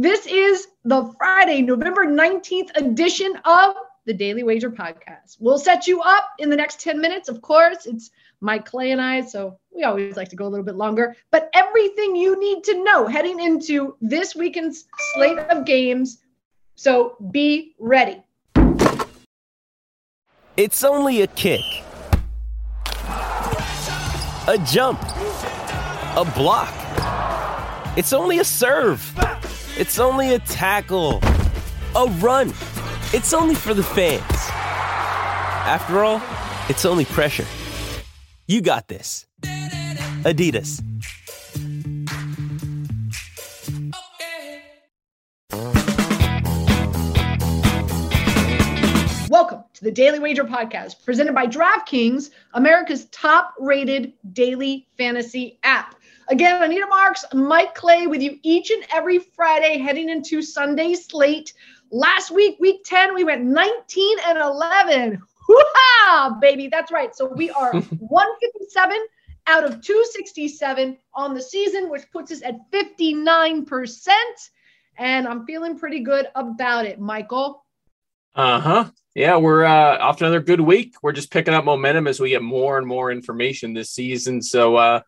This is the Friday, November 19th edition of the Daily Wager podcast. We'll set you up in the next 10 minutes. Of course, it's Mike Clay and I, so we always like to go a little bit longer. But everything you need to know heading into this weekend's slate of games. So be ready. It's only a kick, a jump, a block. It's only a serve. It's only a tackle, a run. It's only for the fans. After all, it's only pressure. You got this. Adidas. Welcome to the Daily Wager Podcast, presented by DraftKings, America's top rated daily fantasy app. Again, Anita Marks, Mike Clay with you each and every Friday heading into Sunday slate. Last week, week 10, we went 19 and 11. Hoo-ha, baby. That's right. So we are 157 out of 267 on the season, which puts us at 59%. And I'm feeling pretty good about it, Michael. Uh huh. Yeah, we're uh, off to another good week. We're just picking up momentum as we get more and more information this season. So, uh,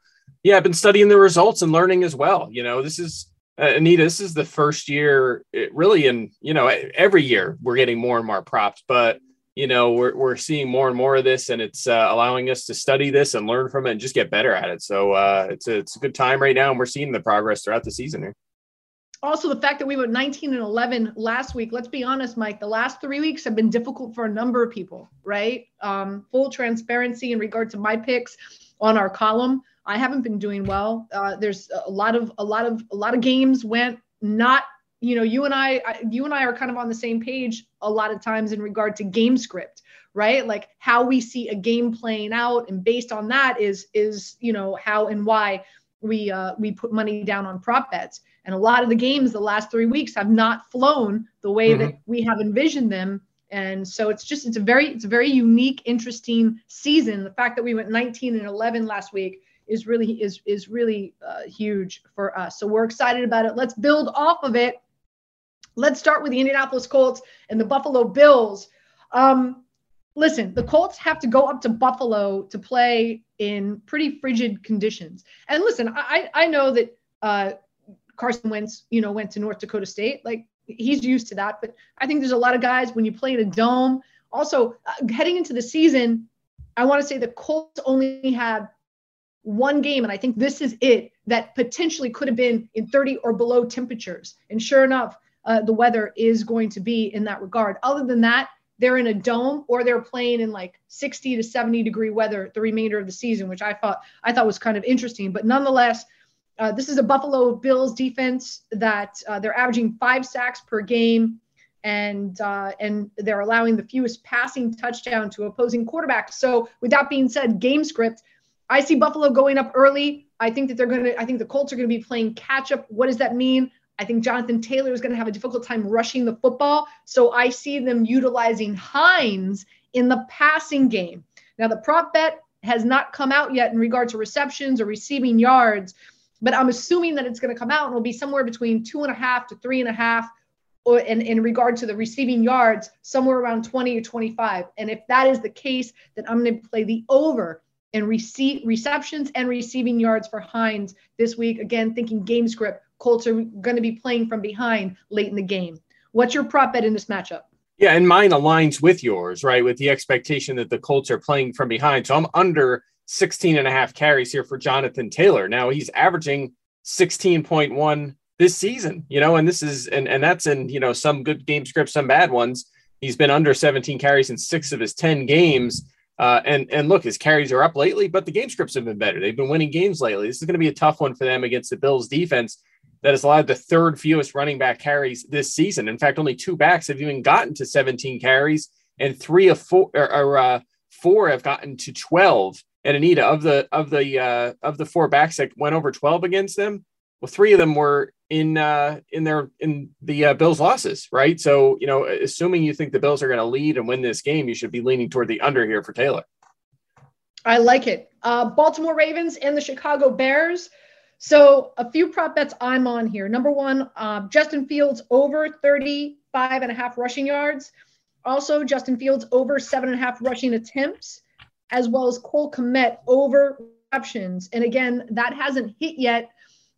yeah, I've been studying the results and learning as well. You know, this is uh, Anita. This is the first year, it really, in you know, every year we're getting more and more props, but you know, we're we're seeing more and more of this, and it's uh, allowing us to study this and learn from it and just get better at it. So uh, it's a it's a good time right now, and we're seeing the progress throughout the season here. Also, the fact that we went 19 and 11 last week. Let's be honest, Mike. The last three weeks have been difficult for a number of people, right? Um, full transparency in regard to my picks on our column. I haven't been doing well. Uh, there's a lot of a lot of a lot of games went not. You know, you and I, you and I are kind of on the same page a lot of times in regard to game script, right? Like how we see a game playing out, and based on that is is you know how and why we uh, we put money down on prop bets. And a lot of the games the last three weeks have not flown the way mm-hmm. that we have envisioned them and so it's just it's a very it's a very unique interesting season the fact that we went 19 and 11 last week is really is is really uh, huge for us. So we're excited about it. Let's build off of it. Let's start with the Indianapolis Colts and the Buffalo Bills. Um, listen, the Colts have to go up to Buffalo to play in pretty frigid conditions. And listen, I I know that uh, Carson Wentz, you know, went to North Dakota State. Like he's used to that. But I think there's a lot of guys when you play in a dome. Also, uh, heading into the season, I want to say the Colts only had one game, and I think this is it, that potentially could have been in 30 or below temperatures. And sure enough, uh, the weather is going to be in that regard. Other than that, they're in a dome or they're playing in like 60 to 70 degree weather the remainder of the season, which I thought I thought was kind of interesting. But nonetheless, uh, this is a Buffalo Bills defense that uh, they're averaging five sacks per game, and uh, and they're allowing the fewest passing touchdown to opposing quarterbacks. So with that being said, game script I see Buffalo going up early. I think that they're going to, I think the Colts are going to be playing catch up. What does that mean? I think Jonathan Taylor is going to have a difficult time rushing the football. So I see them utilizing Hines in the passing game. Now, the prop bet has not come out yet in regard to receptions or receiving yards, but I'm assuming that it's going to come out and it'll be somewhere between two and a half to three and a half. Or in, in regard to the receiving yards, somewhere around 20 or 25. And if that is the case, then I'm going to play the over and receive receptions and receiving yards for Hines this week. Again, thinking game script, Colts are going to be playing from behind late in the game. What's your prop bet in this matchup? Yeah, and mine aligns with yours, right? With the expectation that the Colts are playing from behind. So I'm under 16 and a half carries here for Jonathan Taylor. Now he's averaging 16.1 this season, you know, and this is and and that's in, you know, some good game scripts, some bad ones. He's been under 17 carries in 6 of his 10 games. Uh, and and look, his carries are up lately, but the game scripts have been better. They've been winning games lately. This is going to be a tough one for them against the Bills defense that has allowed the third fewest running back carries this season. In fact, only two backs have even gotten to 17 carries, and three of four or, or uh, four have gotten to 12. And Anita, of the of the uh, of the four backs that went over 12 against them, well, three of them were in uh, in their in the uh, Bills' losses, right? So you know, assuming you think the Bills are going to lead and win this game, you should be leaning toward the under here for Taylor. I like it. Uh, Baltimore Ravens and the Chicago Bears. So a few prop bets I'm on here. Number one, uh, Justin Fields over 35 and a half rushing yards. Also, Justin Fields over seven and a half rushing attempts, as well as Cole Kmet over receptions. And again, that hasn't hit yet.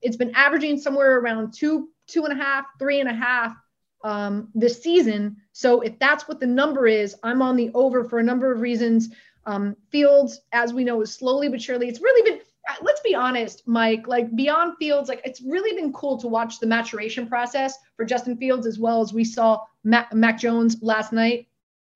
It's been averaging somewhere around two, two and a half, three and a half um, this season. So if that's what the number is, I'm on the over for a number of reasons. Um, Fields, as we know, is slowly but surely. It's really been. Uh, let's be honest, Mike. Like beyond Fields, like it's really been cool to watch the maturation process for Justin Fields as well as we saw Mac, Mac Jones last night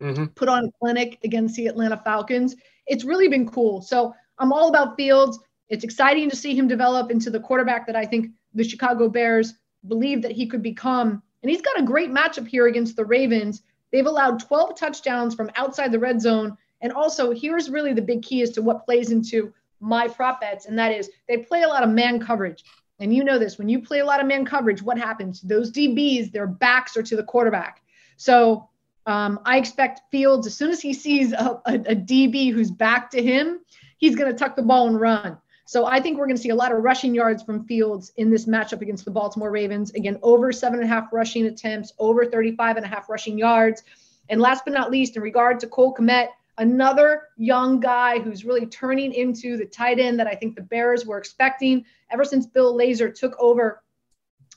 mm-hmm. put on a clinic against the Atlanta Falcons. It's really been cool. So I'm all about Fields. It's exciting to see him develop into the quarterback that I think the Chicago Bears believe that he could become. And he's got a great matchup here against the Ravens. They've allowed 12 touchdowns from outside the red zone and also, here's really the big key as to what plays into my prop bets, and that is they play a lot of man coverage. And you know this when you play a lot of man coverage, what happens? Those DBs, their backs are to the quarterback. So um, I expect Fields, as soon as he sees a, a, a DB who's back to him, he's going to tuck the ball and run. So I think we're going to see a lot of rushing yards from Fields in this matchup against the Baltimore Ravens. Again, over seven and a half rushing attempts, over 35 and a half rushing yards. And last but not least, in regard to Cole Kmet, another young guy who's really turning into the tight end that I think the Bears were expecting ever since Bill Lazor took over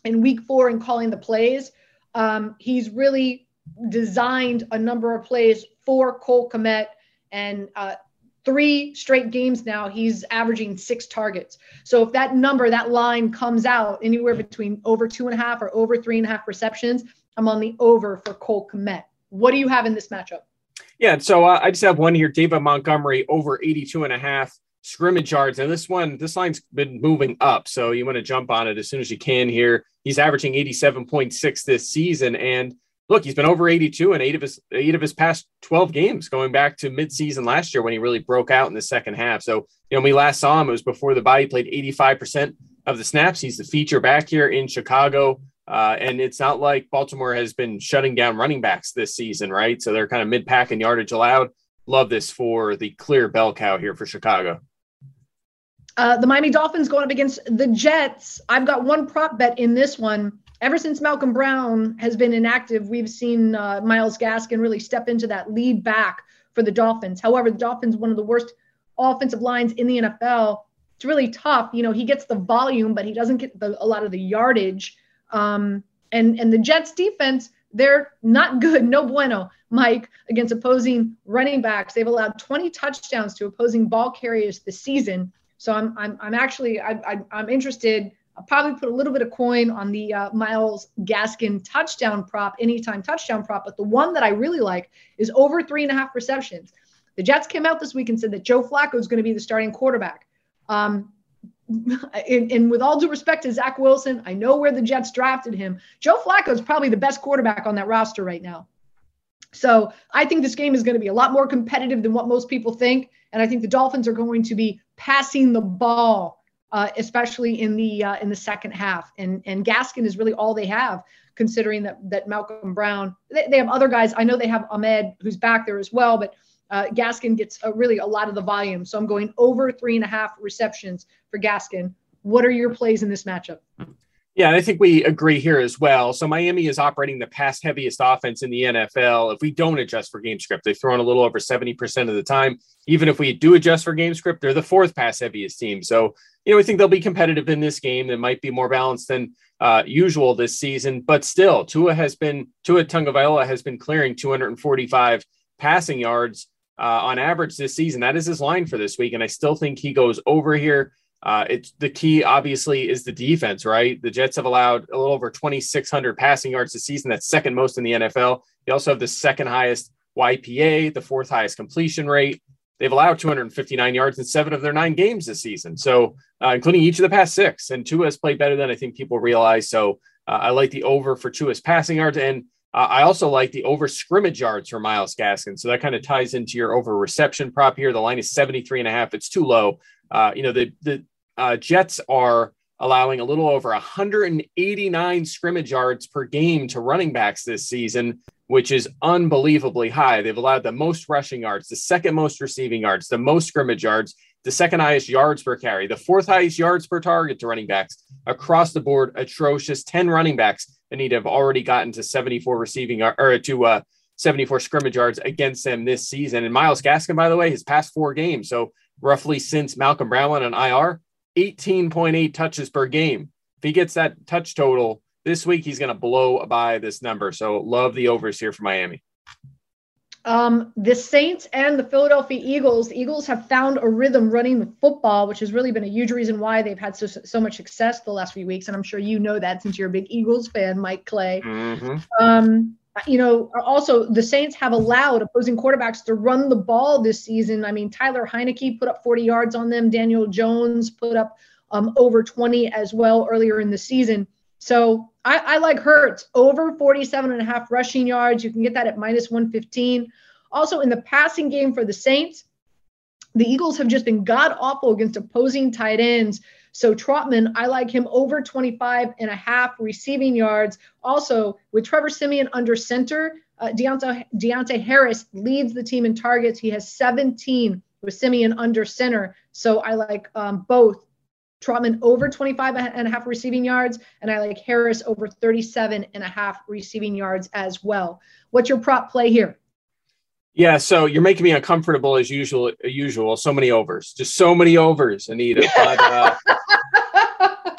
in week four and calling the plays. Um, he's really designed a number of plays for Cole Kmet and uh, three straight games now, he's averaging six targets. So if that number, that line comes out anywhere between over two and a half or over three and a half receptions, I'm on the over for Cole Kmet. What do you have in this matchup? Yeah, so uh, I just have one here. David Montgomery over 82 and a half scrimmage yards. And this one, this line's been moving up. So you want to jump on it as soon as you can here. He's averaging 87.6 this season. And look, he's been over 82 in eight of his eight of his past 12 games, going back to midseason last year when he really broke out in the second half. So, you know, we last saw him, it was before the. He played 85% of the snaps. He's the feature back here in Chicago. Uh, and it's not like Baltimore has been shutting down running backs this season, right? So they're kind of mid pack and yardage allowed. Love this for the clear bell cow here for Chicago. Uh, the Miami Dolphins going up against the Jets. I've got one prop bet in this one. Ever since Malcolm Brown has been inactive, we've seen uh, Myles Gaskin really step into that lead back for the Dolphins. However, the Dolphins, one of the worst offensive lines in the NFL. It's really tough. You know, he gets the volume, but he doesn't get the, a lot of the yardage. Um, and and the Jets defense, they're not good, no bueno, Mike, against opposing running backs. They've allowed 20 touchdowns to opposing ball carriers this season. So I'm I'm, I'm actually I, I, am interested. I'll probably put a little bit of coin on the uh, Myles Gaskin touchdown prop, anytime touchdown prop. But the one that I really like is over three and a half receptions. The Jets came out this week and said that Joe Flacco is going to be the starting quarterback. Um, and, and, with all due respect to Zach Wilson, I know where the Jets drafted him. Joe Flacco is probably the best quarterback on that roster right now. So I think this game is going to be a lot more competitive than what most people think, and I think the Dolphins are going to be passing the ball, uh, especially in the uh, in the second half. And and Gaskin is really all they have, considering that that Malcolm Brown. They, they have other guys. I know they have Ahmed who's back there as well, but uh, Gaskin gets a, really a lot of the volume. So I'm going over three and a half receptions for Gaskin. What are your plays in this matchup? Yeah, and I think we agree here as well. So Miami is operating the pass heaviest offense in the NFL. If we don't adjust for game script, they've thrown a little over 70% of the time. Even if we do adjust for game script, they're the fourth pass heaviest team. So, you know, we think they'll be competitive in this game. That might be more balanced than uh, usual this season, but still, Tua has been, Tua Tagovailoa has been clearing 245 passing yards uh, on average this season. That is his line for this week. And I still think he goes over here. Uh, it's the key, obviously, is the defense, right? The Jets have allowed a little over 2,600 passing yards this season. That's second most in the NFL. They also have the second highest YPA, the fourth highest completion rate. They've allowed 259 yards in seven of their nine games this season, so uh, including each of the past six. And Tua has played better than I think people realize. So uh, I like the over for Tua's passing yards. And uh, I also like the over scrimmage yards for Myles Gaskin. So that kind of ties into your over reception prop here. The line is 73 and a half. It's too low. Uh, you know, the, the uh, Jets are allowing a little over 189 scrimmage yards per game to running backs this season, which is unbelievably high. They've allowed the most rushing yards, the second most receiving yards, the most scrimmage yards. the second highest yards per carry, the fourth highest yards per target to running backs across the board. Atrocious. 10 running backs that need to have already gotten to 74 receiving or to uh, 74 scrimmage yards against them this season. And Myles Gaskin, by the way, his past four games, so roughly since Malcolm Brown went on IR, 18.8 touches per game. If he gets that touch total this week, he's going to blow by this number. So love the overs here for Miami. Um, the Saints and the Philadelphia Eagles, the Eagles have found a rhythm running the football, which has really been a huge reason why they've had so, so much success the last few weeks. And I'm sure you know that since you're a big Eagles fan, Mike Clay. Mm-hmm. Um, you know, also the Saints have allowed opposing quarterbacks to run the ball this season. I mean, Tyler Heinicke put up 40 yards on them. Daniel Jones put up um, over 20 as well earlier in the season. So I, I like Hurts over 47 and a half rushing yards. You can get that at minus 115. Also, in the passing game for the Saints, the Eagles have just been god awful against opposing tight ends. So Trautman, I like him over 25 and a half receiving yards. Also, with Trevor Siemian under center, uh, Deonte, Deonte Harris leads the team in targets. He has 17 with Siemian under center. So I like um, both Trautman over 25 and a half receiving yards, and I like Harris over 37 and a half receiving yards as well. What's your prop play here? Yeah, so you're making me uncomfortable as usual. Usual, so many overs, just so many overs, Anita. But, uh,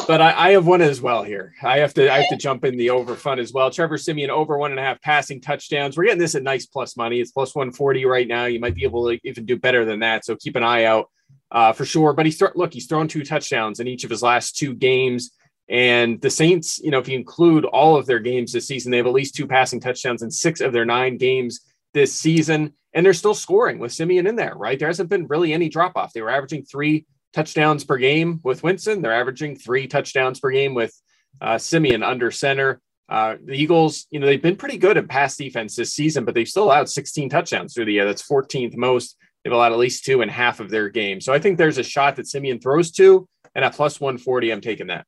but I, I, have one as well here. I have to I have to jump in the over fun as well. Trevor Siemian over one and a half passing touchdowns. We're getting this at nice plus money. It's plus 140 right now. You might be able to even do better than that. So keep an eye out uh, for sure. But he's th- look, he's thrown two touchdowns in each of his last two games. And the Saints, you know, if you include all of their games this season, they have at least two passing touchdowns in six of their nine games this season. And they're still scoring with Siemian in there, right? There hasn't been really any drop off. They were averaging three touchdowns per game with Winston. They're averaging three touchdowns per game with uh, Siemian under center. Uh, the Eagles, you know, they've been pretty good at pass defense this season, but they've still allowed 16 touchdowns through the year. That's 14th most They've allowed at least two in half of their game. So I think there's a shot that Siemian throws two, and at plus 140, I'm taking that.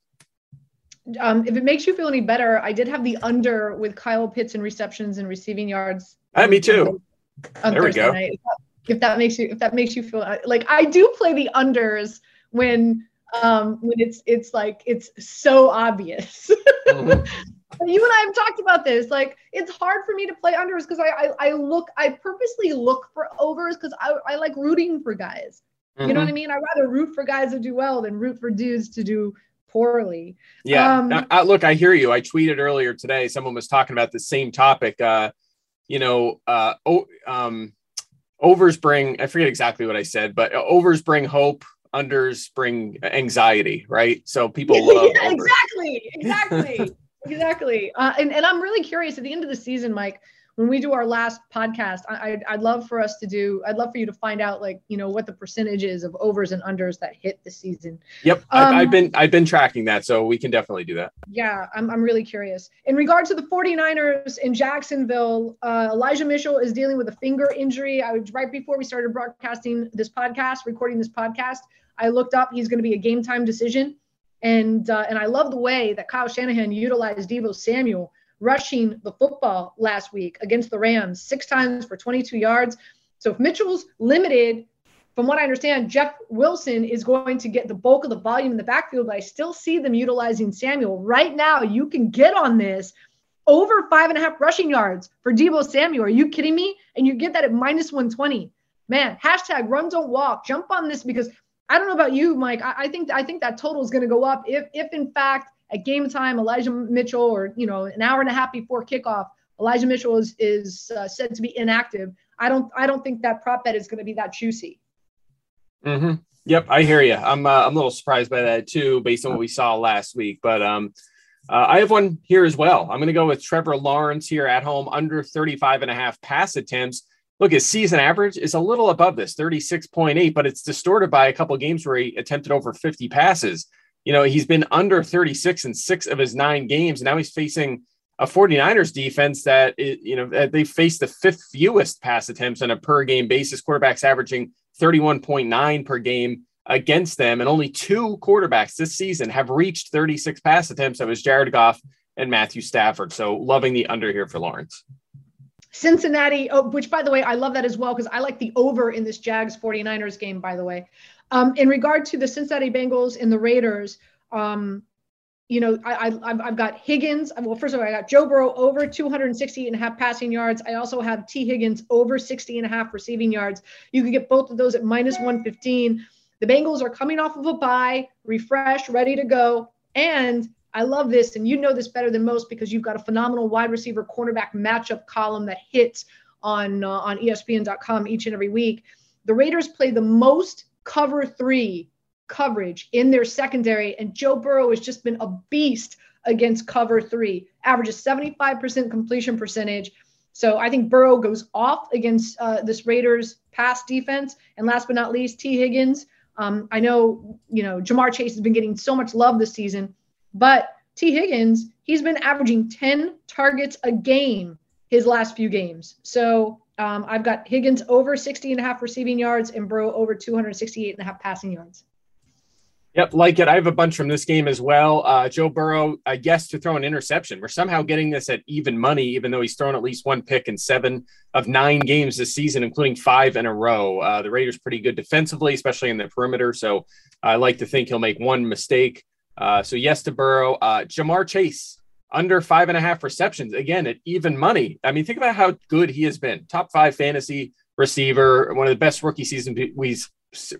Um, if it makes you feel any better, I did have the under with Kyle Pitts in receptions and receiving yards. Uh, me too. There Thursday we go. Night. If that makes you if that makes you feel like I do play the unders when um when it's it's like it's so obvious. Mm-hmm. you and I have talked about this. Like, it's hard for me to play unders because I, I, I look, I purposely look for overs because I, I like rooting for guys. Mm-hmm. You know what mm-hmm. I mean? I'd rather root for guys to do well than root for dudes to do poorly. Yeah. Um, I, look, I hear you. I tweeted earlier today. Someone was talking about the same topic. Uh, you know, uh, oh, um, overs bring. I forget exactly what I said, but overs bring hope. Unders bring anxiety, right? So people love yeah, exactly, exactly. exactly. Uh, and, and I'm really curious at the end of the season, Mike, when we do our last podcast, I, I'd, I'd love for us to do, I'd love for you to find out like, you know, what the percentage is of overs and unders that hit the season. Yep. Um, I've, I've been, I've been tracking that. So we can definitely do that. Yeah. I'm, I'm really curious. In regard to the 49ers in Jacksonville, uh, Elijah Mitchell is dealing with a finger injury. I was right before we started broadcasting this podcast, recording this podcast. I looked up, he's going to be a game time decision. And uh, and I love the way that Kyle Shanahan utilized Deebo Samuel rushing the football last week against the Rams six times for 22 yards. So if Mitchell's limited, from what I understand, Jeff Wilson is going to get the bulk of the volume in the backfield, but I still see them utilizing Samuel. Right now, you can get on this over five and a half rushing yards for Deebo Samuel. Are you kidding me? And you get that at minus 120. Man, hashtag run don't walk. Jump on this because I don't know about you, Mike. I, I think I think that total is going to go up if if in fact at game time Elijah Mitchell or you know an hour and a half before kickoff Elijah Mitchell is is uh, said to be inactive. I don't I don't think that prop bet is going to be that juicy. Mm-hmm. Yep, I hear you. I'm uh, I'm a little surprised by that too, based on what we saw last week. But um, uh, I have one here as well. I'm going to go with Trevor Lawrence here at home, under 35 and a half pass attempts look, his season average is a little above this 36.8, but it's distorted by a couple games where he attempted over 50 passes. You know, he's been under 36 in six of his nine games. And now he's facing a 49ers defense that, you know, they faced the fifth fewest pass attempts on a per game basis. Quarterbacks averaging 31.9 per game against them. And only two quarterbacks this season have reached 36 pass attempts. That was Jared Goff and Matthew Stafford. So loving the under here for Lawrence. Cincinnati, oh, which by the way, I love that as well because I like the over in this Jags 49ers game, by the way. Um, in regard to the Cincinnati Bengals and the Raiders, um, you know, I, I, have got Higgins. Well, first of all, I got Joe Burrow over 260 and a half passing yards. I also have Tee Higgins over 60 and a half receiving yards. You can get both of those at minus 115. The Bengals are coming off of a bye, refreshed, ready to go. And I love this, and you know this better than most because you've got a phenomenal wide receiver cornerback matchup column that hits on uh, on ESPN.com each and every week. The Raiders play the most cover three coverage in their secondary. And Joe Burrow has just been a beast against cover three, averages 75% completion percentage. So I think Burrow goes off against uh, this Raiders pass defense. And last but not least, Tee Higgins. Um, I know, you know, Ja'Marr Chase has been getting so much love this season, but Tee Higgins, he's been averaging 10 targets a game his last few games. So um, I've got Higgins over 60 and a half receiving yards and Burrow over 268 and a half passing yards. Yep, like it. I have a bunch from this game as well. Uh, Joe Burrow, I guess, to throw an interception. We're somehow getting this at even money, even though he's thrown at least one pick in seven of nine games this season, including five in a row. Uh, the Raiders pretty good defensively, especially in the perimeter. So I like to think he'll make one mistake. Uh, so yes to Burrow. Uh, Ja'Marr Chase under five and a half receptions again at even money. I mean, think about how good he has been. Top five fantasy receiver, one of the best rookie seasons we've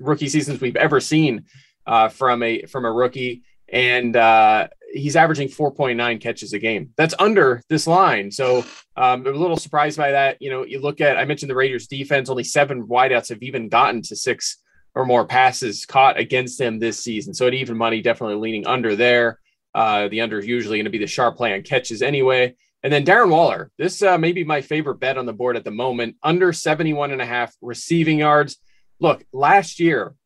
rookie seasons we've ever seen uh, from a from a rookie, and uh, he's averaging 4.9 catches a game. That's under this line. So um, I'm a little surprised by that. You know, you look at I mentioned the Raiders defense, only seven wideouts have even gotten to six or more passes caught against them this season. So at even money, definitely leaning under there. Uh, the under is usually going to be the sharp play on catches anyway. And then Darren Waller, this uh, may be my favorite bet on the board at the moment, under 71 and a half receiving yards. Look, last year,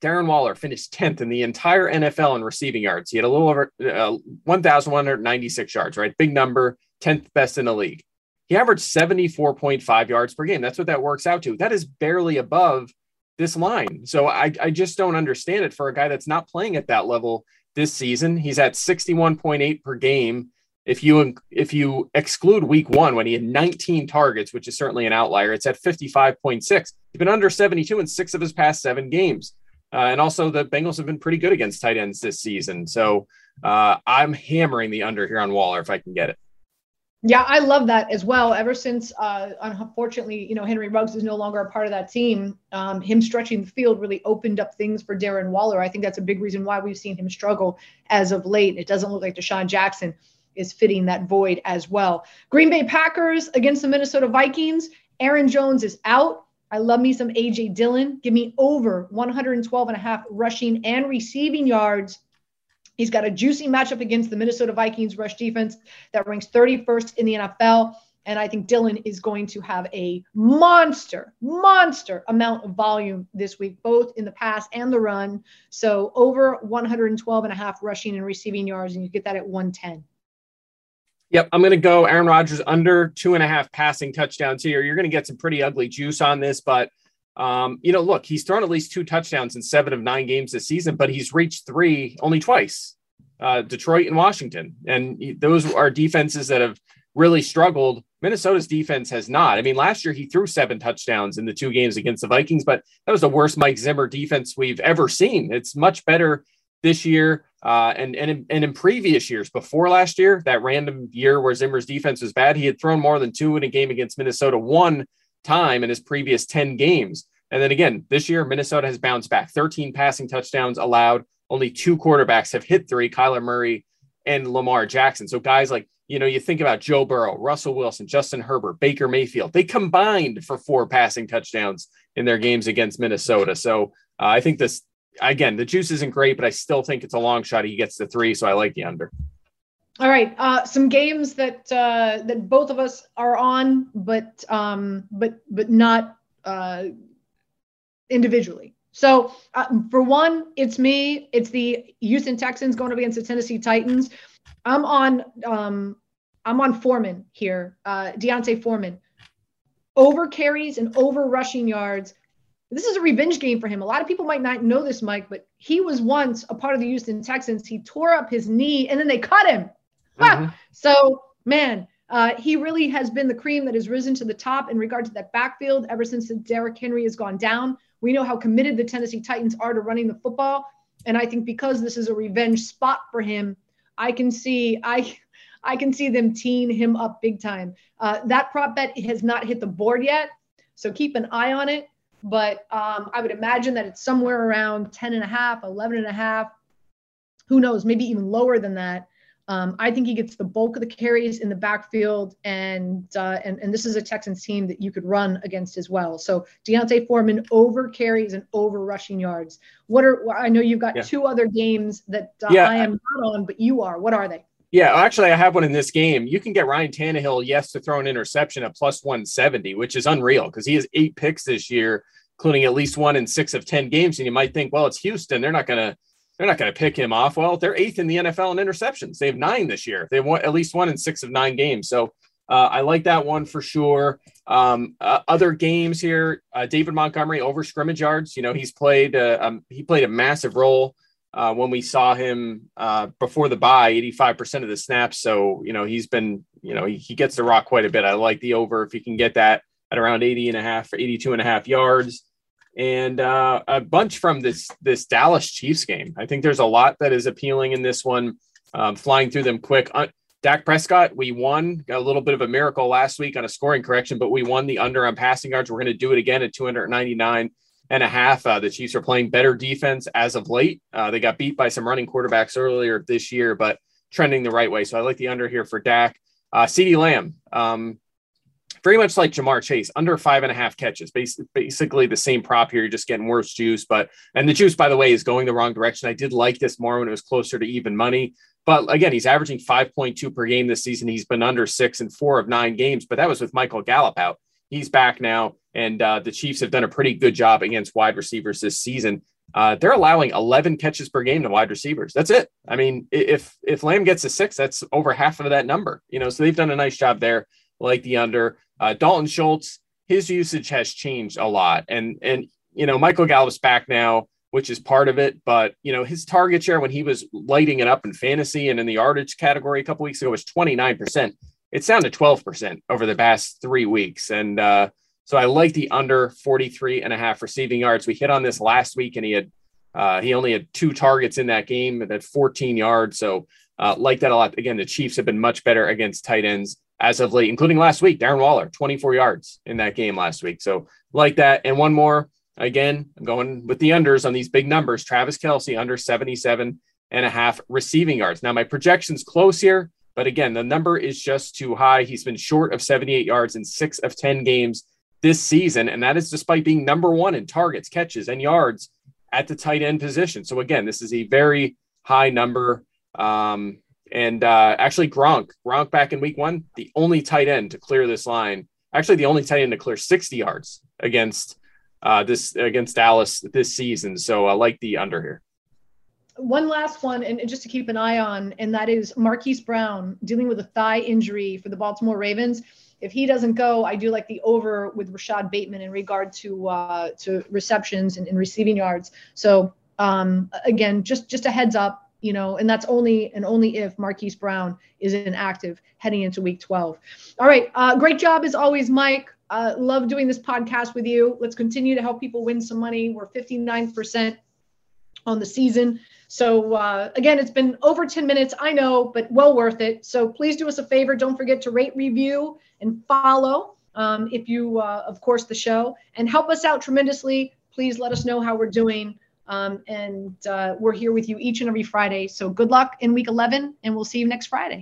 Darren Waller finished 10th in the entire NFL in receiving yards. He had a little over uh, 1,196 yards, right? Big number, 10th best in the league. He averaged 74.5 yards per game. That's what that works out to. That is barely above this line. So I, I just don't understand it for a guy that's not playing at that level this season. He's at 61.8 per game. If you if you exclude week one when he had 19 targets, which is certainly an outlier, it's at 55.6. He's been under 72 in six of his past seven games. Uh, and also, the Bengals have been pretty good against tight ends this season. So uh, I'm hammering the under here on Waller if I can get it. Yeah, I love that as well. Ever since, uh, unfortunately, you know, Henry Ruggs is no longer a part of that team. Um, him stretching the field really opened up things for Darren Waller. I think that's a big reason why we've seen him struggle as of late. It doesn't look like DeSean Jackson is fitting that void as well. Green Bay Packers against the Minnesota Vikings. Aaron Jones is out. I love me some AJ Dillon. Give me over 112 and a half rushing and receiving yards. He's got a juicy matchup against the Minnesota Vikings rush defense that ranks 31st in the NFL. And I think Dillon is going to have a monster, monster amount of volume this week, both in the pass and the run. So over 112 and a half rushing and receiving yards, and you get that at 110. Yep, I'm going to go Aaron Rodgers under two and a half passing touchdowns here. You're going to get some pretty ugly juice on this, but um, you know, look, he's thrown at least two touchdowns in seven of nine games this season, but he's reached three only twice. Uh, Detroit and Washington, and those are defenses that have really struggled. Minnesota's defense has not. I mean, last year he threw seven touchdowns in the two games against the Vikings, but that was the worst Mike Zimmer defense we've ever seen. It's much better this year. Uh, and and in, and in previous years, before last year, that random year where Zimmer's defense was bad, he had thrown more than two in a game against Minnesota one time in his previous 10 games. And then again, this year, Minnesota has bounced back 13 passing touchdowns allowed. Only two quarterbacks have hit three Kyler Murray and Lamar Jackson. So, guys like, you know, you think about Joe Burrow, Russell Wilson, Justin Herbert, Baker Mayfield, they combined for four passing touchdowns in their games against Minnesota. So, uh, I think this again, the juice isn't great, but I still think it's a long shot. He gets the three, so I like the under. All right, uh, some games that uh, that both of us are on, but um, but but not uh, individually. So uh, for one, it's me. It's the Houston Texans going up against the Tennessee Titans. I'm on um, I'm on Foreman here, uh, D'Onta Foreman. Over carries and over rushing yards this is a revenge game for him. A lot of people might not know this, Mike, but he was once a part of the Houston Texans. He tore up his knee and then they cut him. Mm-hmm. So, man, uh, he really has been the cream that has risen to the top in regard to that backfield ever since Derrick Henry has gone down. We know how committed the Tennessee Titans are to running the football. And I think because this is a revenge spot for him, I can see I I can see them teeing him up big time. Uh, that prop bet has not hit the board yet, so keep an eye on it. But um, I would imagine that it's somewhere around 10 and a half, 11 and a half. Who knows? Maybe even lower than that. Um, I think he gets the bulk of the carries in the backfield, and uh, and and this is a Texans team that you could run against as well. So D'Onta Foreman over carries and over rushing yards. What are I know you've got yeah. two other games that uh, yeah, I am not on, but you are. What are they? Yeah, actually, I have one in this game. You can get Ryan Tannehill, yes, to throw an interception at plus 170, which is unreal because he has eight picks this year, including at least one in six of 10 games. And you might think, well, it's Houston. They're not going to they're not going to pick him off. Well, they're eighth in the NFL in interceptions. They have nine this year. They've won at least one in six of nine games. So uh, I like that one for sure. Um, uh, other games here, uh, David Montgomery over scrimmage yards. You know, he's played uh, um, he played a massive role uh, when we saw him uh, before the bye, 85% of the snaps. So, you know, he's been, you know, he, he gets the rock quite a bit. I like the over if he can get that at around 80 and a half, 82 and a half yards and uh, a bunch from this this Dallas Chiefs game. I think there's a lot that is appealing in this one. Um, flying through them quick. Uh, Dak Prescott, we won. Got a little bit of a miracle last week on a scoring correction, but we won the under on passing yards. We're going to do it again at 299 and a half. Uh, the Chiefs are playing better defense as of late. Uh, they got beat by some running quarterbacks earlier this year, but trending the right way. So I like the under here for Dak. Uh, CeeDee Lamb, um, very much like Ja'Marr Chase, under five and a half catches. Basically, basically the same prop here. You're just getting worse juice, but and the juice, by the way, is going the wrong direction. I did like this more when it was closer to even money. But again, he's averaging 5.2 per game this season. He's been under six in four of nine games, but that was with Michael Gallup out. He's back now, and uh, the Chiefs have done a pretty good job against wide receivers this season. Uh, they're allowing 11 catches per game to wide receivers. That's it. I mean, if if Lamb gets a six, that's over half of that number. You know, so they've done a nice job there. Like the under. Uh, Dalton Schultz, his usage has changed a lot, and and you know Michael Gallup's back now, which is part of it. But you know his target share when he was lighting it up in fantasy and in the yardage category a couple weeks ago was 29 percent. It's down to 12 percent over the past three weeks, and uh, so I like the under 43 and a half receiving yards. We hit on this last week, and he had uh, he only had two targets in that game at 14 yards. So uh, like that a lot. Again, the Chiefs have been much better against tight ends as of late, including last week. Darren Waller, 24 yards in that game last week. So like that. And one more, again, I'm going with the unders on these big numbers. Travis Kelce under 77 and a half receiving yards. Now my projection's close here, but again, the number is just too high. He's been short of 78 yards in six of 10 games this season. And that is despite being number one in targets, catches, and yards at the tight end position. So again, this is a very high number. Um, and uh, actually, Gronk, Gronk back in week one, the only tight end to clear this line. Actually, the only tight end to clear 60 yards against uh, this against Dallas this season. So I like the under here. One last one, and just to keep an eye on, and that is Marquise Brown dealing with a thigh injury for the Baltimore Ravens. If he doesn't go, I do like the over with Rashod Bateman in regard to uh, to receptions and, and receiving yards. So um, again, just just a heads up you know, and that's only and only if Marquise Brown is inactive heading into week 12. All right. Uh, great job as always, Mike. Uh, love doing this podcast with you. Let's continue to help people win some money. We're 59% on the season. So uh, again, it's been over 10 minutes, I know, but well worth it. So please do us a favor. Don't forget to rate, review, and follow um, if you, uh, of course, the show and help us out tremendously. Please let us know how we're doing. Um, and uh, we're here with you each and every Friday. So good luck in week 11, and we'll see you next Friday.